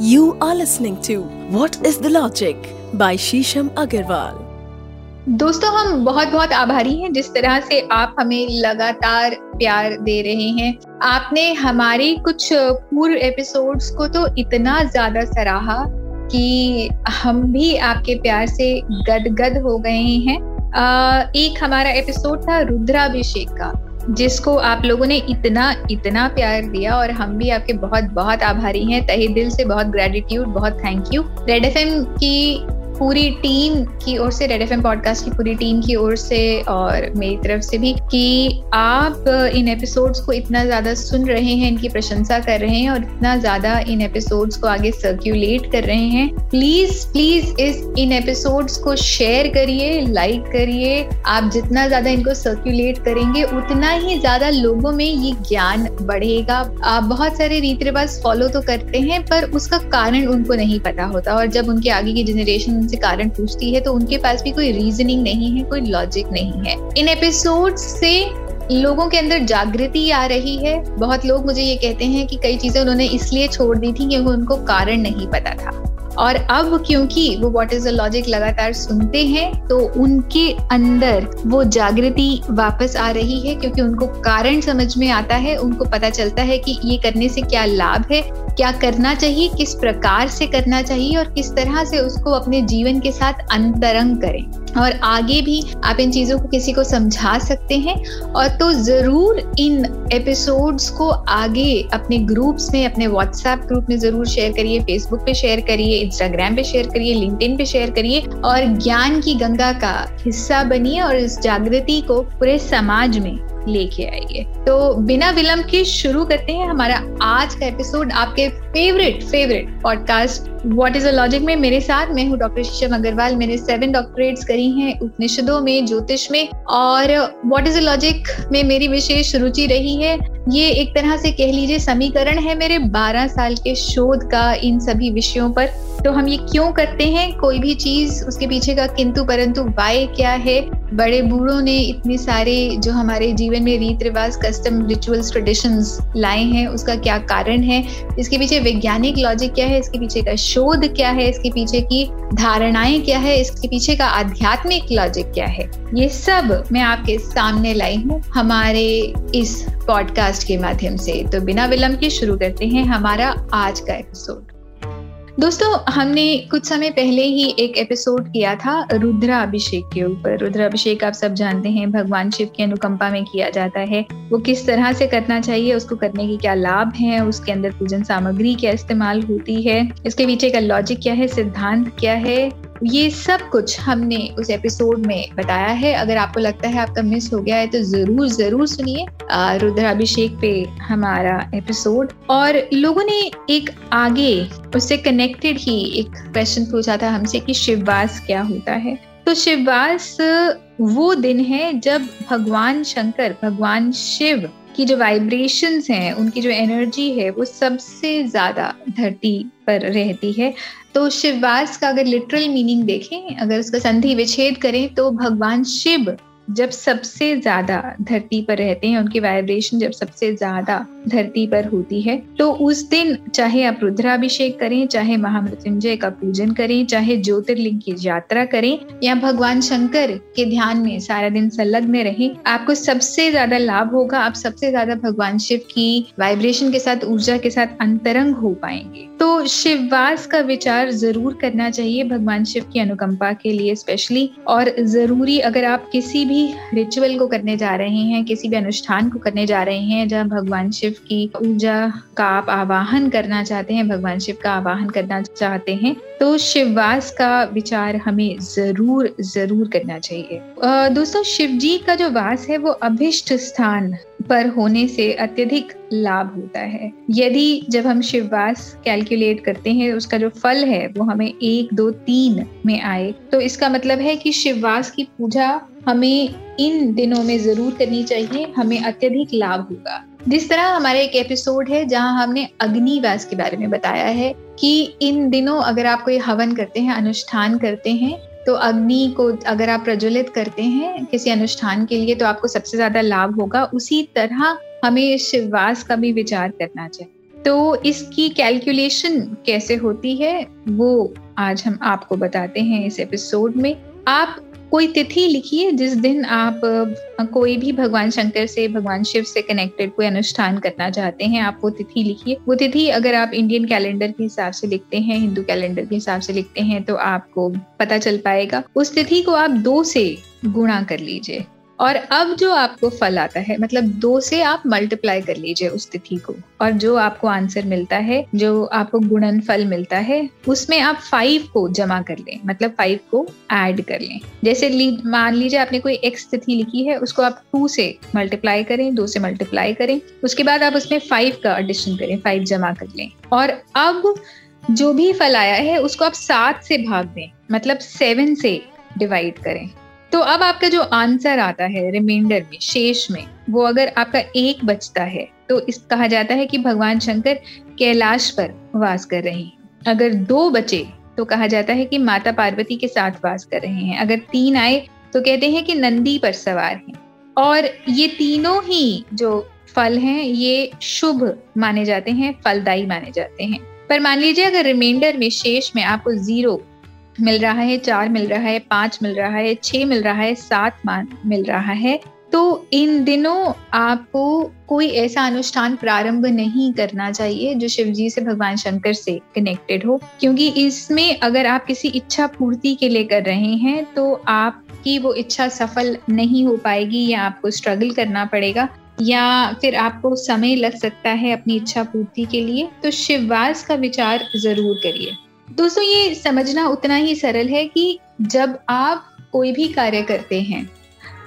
You are listening to What is the Logic by Shisham Agarwal. दोस्तों, हम बहुत बहुत आभारी हैं जिस तरह से आप हमें लगातार प्यार दे रहे हैं। आपने हमारे कुछ पूर्व एपिसोड्स को तो इतना ज़्यादा सराहा कि हम भी आपके प्यार से गदगद हो गए हैं। एक हमारा एपिसोड था रुद्राभिषेक का। जिसको आप लोगों ने इतना इतना प्यार दिया और हम भी आपके बहुत बहुत आभारी हैं। तहे दिल से बहुत ग्रेटिट्यूड बहुत थैंक यू रेड एफएम की पूरी टीम की ओर से रेड एफएम पॉडकास्ट की पूरी टीम की ओर से और मेरी तरफ़ से भी कि आप इन एपिसोड्स को इतना ज़्यादा सुन रहे हैं, इनकी प्रशंसा कर रहे हैं और इतना ज़्यादा इन एपिसोड्स को आगे सर्क्यूलेट कर रहे हैं। प्लीज़ प्लीज़ इस इन एपिसोड्स को शेयर करिए लाइक करिए। आप जितना ज़्यादा इनको सर्क्यूलेट करेंगे, उतना ही ज़्यादा लोगों में ये ज्ञान बढ़ेगा। आप बहुत सारे रीति रिवाज फॉलो तो करते हैं, पर उसका कारण उनको नहीं पता होता और जब उनके आगे की जनरेशन उनसे कारण पूछती है तो उनके पास भी कोई रीजनिंग नहीं है, कोई लॉजिक नहीं है। इन एपिसोड से लोगों के अंदर जागृति आ रही है। बहुत लोग मुझे ये कहते हैं कि कई चीज़ें उन्होंने इसलिए छोड़ दी थी क्योंकि उनको कारण नहीं पता था। और अब क्योंकि वो वॉट इज़ द लॉजिक लगातार सुनते हैं तो उनके अंदर वो जागृति वापस आ रही है, क्योंकि उनको कारण समझ में आता है, उनको पता चलता है कि ये करने से क्या लाभ है, क्या करना चाहिए, किस प्रकार से करना चाहिए और किस तरह से उसको अपने जीवन के साथ अंतरंग करें। और आगे भी आप इन चीज़ों को किसी को समझा सकते हैं। और तो ज़रूर इन एपिसोड्स को आगे अपने ग्रुप्स में, अपने व्हाट्सएप ग्रुप में ज़रूर शेयर करिए फेसबुक पे शेयर करिए इंस्टाग्राम पे शेयर करिए लिंक्डइन पे शेयर करिए और ज्ञान की गंगा का हिस्सा बनिए और इस जागृति को पूरे समाज में। लेके आइए। तो बिना विलंब के शुरू करते हैं हमारा आज का एपिसोड आपके favourite favourite podcast what is a logic में मेरे साथ मैं हूँ डॉक्टर शीशम अग्रवाल। मैंने सेवन डॉक्टरेट्स करी हैं उपनिषदों में, ज्योतिष में और व्हाट इज़ अ लॉजिक में मेरी विशेष रुचि रही है। ये एक तरह से कह लीजिए समीकरण है मेरे 12 साल के शोध का इन सभी विषयों पर। तो हम ये क्यों करते हैं? कोई भी चीज़ उसके पीछे का किंतु परंतु वाय क्या है? बड़े बूढ़ों ने इतने सारे जो हमारे जीवन में रीत रिवाज कस्टम रिचुअल्स ट्रेडिशंस लाए हैं, उसका क्या कारण है? इसके पीछे वैज्ञानिक लॉजिक क्या है? इसके पीछे का शोध क्या है? इसके पीछे की धारणाएँ क्या है? इसके पीछे का आध्यात्मिक लॉजिक क्या है? ये सब मैं आपके सामने लाई हूँ हमारे इस पॉडकास्ट के माध्यम से। तो बिना विलंब के शुरू करते हैं हमारा आज का एपिसोड दोस्तों, हमने कुछ समय पहले ही एक एपिसोड किया था रुद्राभिषेक के ऊपर। रुद्राभिषेक आप सब जानते हैं, भगवान शिव की अनुकंपा में किया जाता है। वो किस तरह से करना चाहिए, उसको करने के क्या लाभ हैं, उसके अंदर पूजन सामग्री क्या इस्तेमाल होती है, इसके पीछे का लॉजिक क्या है, सिद्धांत क्या है ये सब कुछ हमने उस एपिसोड में बताया है। अगर आपको लगता है आपका मिस हो गया है तो ज़रूर ज़रूर सुनिए रुद्राभिषेक पे हमारा एपिसोड और लोगों ने एक आगे उससे कनेक्टेड ही एक क्वेश्चन पूछा था हमसे कि शिववास क्या होता है? तो शिववास, वो दिन है जब भगवान शंकर, भगवान शिव की जो वाइब्रेशंस हैं, उनकी जो एनर्जी है, वो सबसे ज़्यादा धरती पर रहती है। तो शिववास का अगर लिटरल मीनिंग देखें, अगर उसका संधि विच्छेद करें तो भगवान शिव जब सबसे ज़्यादा धरती पर रहते हैं, उनकी वाइब्रेशन जब सबसे ज़्यादा धरती पर होती है तो उस दिन चाहे आप रुद्राभिषेक करें, चाहे महामृत्युंजय का पूजन करें, चाहे ज्योतिर्लिंग की यात्रा करें, या भगवान शंकर के ध्यान में सारा दिन संलग्न रहें, आपको सबसे ज़्यादा लाभ होगा, आप सबसे ज़्यादा भगवान शिव की वाइब्रेशन के साथ, ऊर्जा के साथ अंतरंग हो पाएँगे। तो शिववास का विचार ज़रूर करना चाहिए भगवान शिव की अनुकंपा के लिए स्पेशली और ज़रूरी अगर आप किसी भी रिचुअल को करने जा रहे हैं, किसी भी अनुष्ठान को करने जा रहे हैं, जहाँ भगवान शिव की ऊर्जा का आप आवाहन करना चाहते हैं, भगवान शिव का आवाहन करना चाहते हैं तो शिववास का विचार हमें ज़रूर ज़रूर करना चाहिए। दोस्तों शिव जी का जो वास है, वो अभिष्ट स्थान पर होने से अत्यधिक लाभ होता है। यदि जब हम शिववास कैलकुलेट करते हैं, उसका जो फल है, वो हमें एक, दो, तीन में आए तो इसका मतलब है कि शिववास की पूजा हमें इन दिनों में ज़रूर करनी चाहिए, हमें अत्यधिक लाभ होगा। जिस तरह हमारा एक एपिसोड है जहाँ हमने अग्निवास के बारे में बताया है कि इन दिनों अगर आप कोई हवन करते हैं, अनुष्ठान करते हैं तो अग्नि को अगर आप प्रज्वलित करते हैं किसी अनुष्ठान के लिए तो आपको सबसे ज़्यादा लाभ होगा। उसी तरह हमें शिववास का भी विचार करना चाहिए। तो इसकी कैलकुलेशन कैसे होती है, वो आज हम आपको बताते हैं इस एपिसोड में। आप कोई तिथि लिखिए जिस दिन आप कोई भी भगवान शंकर से, भगवान शिव से कनेक्टेड कोई अनुष्ठान करना चाहते हैं, आप वो तिथि लिखिए। वो तिथि अगर आप इंडियन कैलेंडर के हिसाब से लिखते हैं हिंदू कैलेंडर के हिसाब से लिखते हैं तो आपको पता चल पाएगा। उस तिथि को आप दो से गुणा कर लीजिए। और अब जो आपको फल आता है मतलब दो से आप मल्टीप्लाई कर लीजिए उस तिथि को। और जो आपको आंसर मिलता है, जो आपको गुणन फल मिलता है, उसमें आप फाइव को जमा कर लें मतलब फाइव को ऐड कर लें। जैसे मान लीजिए आपने कोई एक्स तिथि लिखी है, उसको आप टू से मल्टीप्लाई करें, दो से मल्टीप्लाई करें, उसके बाद आप उसमें फाइव का एडिशन करें फाइव जमा कर लें। और अब जो भी फल आया है, उसको आप सात से भाग दें मतलब सेवन से डिवाइड करें। तो अब आपका जो आंसर आता है रिमाइंडर में, शेष में, वो अगर आपका एक बचता है तो इस कहा जाता है कि भगवान शंकर कैलाश पर वास कर रहे हैं। अगर दो बचे तो कहा जाता है कि माता पार्वती के साथ वास कर रहे हैं। अगर तीन आए तो कहते हैं कि नंदी पर सवार हैं। और ये तीनों ही जो फल हैं, ये शुभ माने जाते हैं, फलदायी माने जाते हैं। पर मान लीजिए, अगर रिमाइंडर में, शेष में आपको ज़ीरो मिल रहा है, चार मिल रहा है, पाँच मिल रहा है, छह मिल रहा है, सात मिल रहा है। तो इन दिनों आपको कोई ऐसा अनुष्ठान प्रारंभ नहीं करना चाहिए जो शिव जी से भगवान शंकर से कनेक्टेड हो। क्योंकि इसमें अगर आप किसी इच्छा पूर्ति के लिए कर रहे हैं तो आपकी वो इच्छा सफल नहीं हो पाएगी या आपको स्ट्रगल करना पड़ेगा या फिर आपको समय लग सकता है अपनी इच्छा पूर्ति के लिए। तो शिववास का विचार ज़रूर करिए। दोस्तों, ये समझना उतना ही सरल है कि जब आप कोई भी कार्य करते हैं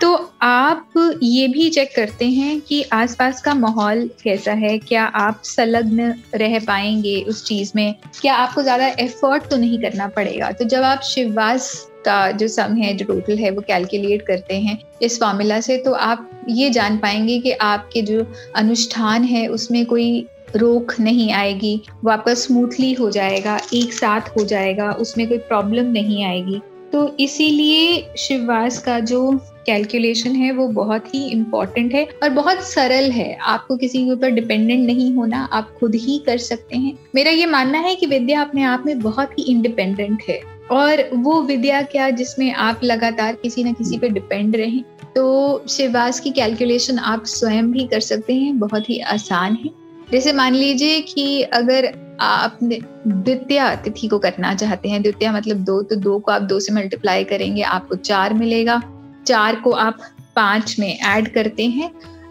तो आप ये भी चेक करते हैं कि आसपास का माहौल कैसा है। क्या आप संलग्न रह पाएँगे उस चीज़ में? क्या आपको ज़्यादा एफर्ट तो नहीं करना पड़ेगा? तो जब आप शिववास का जो सम है, जो टोटल है, वो कैलकुलेट करते हैं इस फॉर्मूला से तो आप ये जान पाएँगे कि आपके जो अनुष्ठान है, उसमें कोई रोक नहीं आएगी वो आपका स्मूथली हो जाएगा, एक साथ हो जाएगा, उसमें कोई प्रॉब्लम नहीं आएगी। तो इसीलिए शिववास का जो कैलकुलेशन है, वो बहुत ही इंपॉर्टेंट है और बहुत सरल है। आपको किसी के ऊपर डिपेंडेंट नहीं होना, आप खुद ही कर सकते हैं। मेरा ये मानना है कि विद्या अपने आप में बहुत ही इंडिपेंडेंट है और वो विद्या क्या जिसमें आप लगातार किसी न किसी पे डिपेंड रहें तो शिववास की कैलकुलेशन आप स्वयं भी कर सकते हैं, बहुत ही आसान है। जैसे मान लीजिए कि अगर आप द्वितीय तिथि को करना चाहते हैं, द्वितीय मतलब दो तो दो को आप दो से मल्टीप्लाई करेंगे, आपको चार मिलेगा। चार को आप पाँच में ऐड करते हैं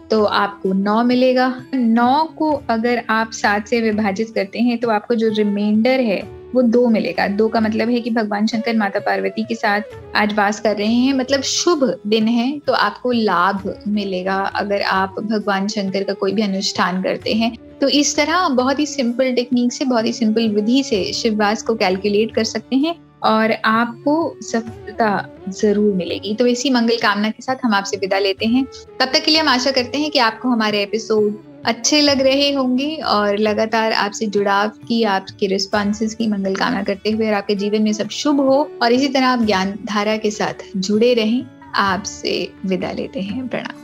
तो आपको नौ मिलेगा। नौ को अगर आप सात से विभाजित करते हैं तो आपको जो रिमाइंडर है, वो दो मिलेगा। दो का मतलब है कि भगवान शंकर माता पार्वती के साथ आज वास कर रहे हैं मतलब शुभ दिन है तो आपको लाभ मिलेगा अगर आप भगवान शंकर का कोई भी अनुष्ठान करते हैं। तो इस तरह बहुत ही सिंपल टेक्निक से, बहुत ही सिंपल विधि से शिववास को कैलकुलेट कर सकते हैं और आपको सफलता ज़रूर मिलेगी। तो इसी मंगल कामना के साथ हम आपसे विदा लेते हैं। तब तक के लिए हम आशा करते हैं कि आपको हमारे एपिसोड अच्छे लग रहे होंगे और लगातार आपसे जुड़ाव की, आपके रिस्पॉन्सेज की मंगल कामना करते हुए और आपके जीवन में सब शुभ हो और इसी तरह आप ज्ञान धारा के साथ जुड़े रहें। आपसे विदा लेते हैं। प्रणाम।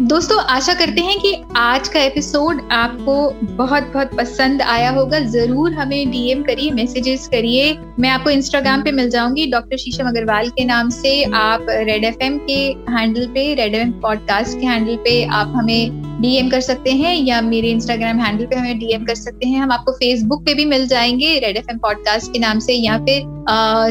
दोस्तों, आशा करते हैं कि आज का एपिसोड आपको बहुत बहुत पसंद आया होगा। ज़रूर हमें डीएम करिए मैसेजेस करिए। मैं आपको इंस्टाग्राम पे मिल जाऊँगी डॉक्टर शीशम अग्रवाल के नाम से। आप रेड एफ़ के हैंडल पे रेड एफ़ पॉडकास्ट के हैंडल पे आप हमें डीएम कर सकते हैं या मेरे इंस्टाग्राम हैंडल पे हमें डीएम कर सकते हैं। हम आपको फेसबुक पे भी मिल जाएँगे रेड एफ़ पॉडकास्ट के नाम से, या फिर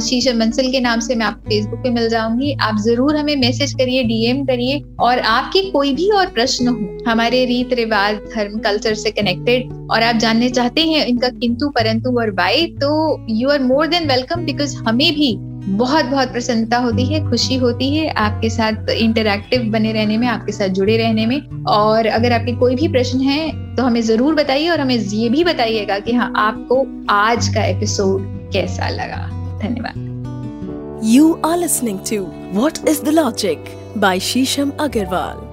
शीशम मंसल के नाम से मैं आपको फेसबुक पे मिल जाऊँगी। आप ज़रूर हमें मैसेज करिए डीएम करिए, और आपके कोई भी और प्रश्न हो, हमारे रीत रिवाज, धर्म कल्चर से कनेक्टेड और आप जानने चाहते हैं इनका किंतु परंतु और वाई तो you are more than welcome because हमें भी बहुत बहुत प्रसन्नता होती है, खुशी होती है आपके साथ इंटरैक्टिव बने रहने में, आपके साथ जुड़े रहने में। और अगर आपके कोई भी प्रश्न है तो हमें ज़रूर बताइए और हमें ये भी बताइएगा कि हाँ आपको आज का एपिसोड कैसा लगा। धन्यवाद। You are listening to what is the logic by Sheesham Agarwal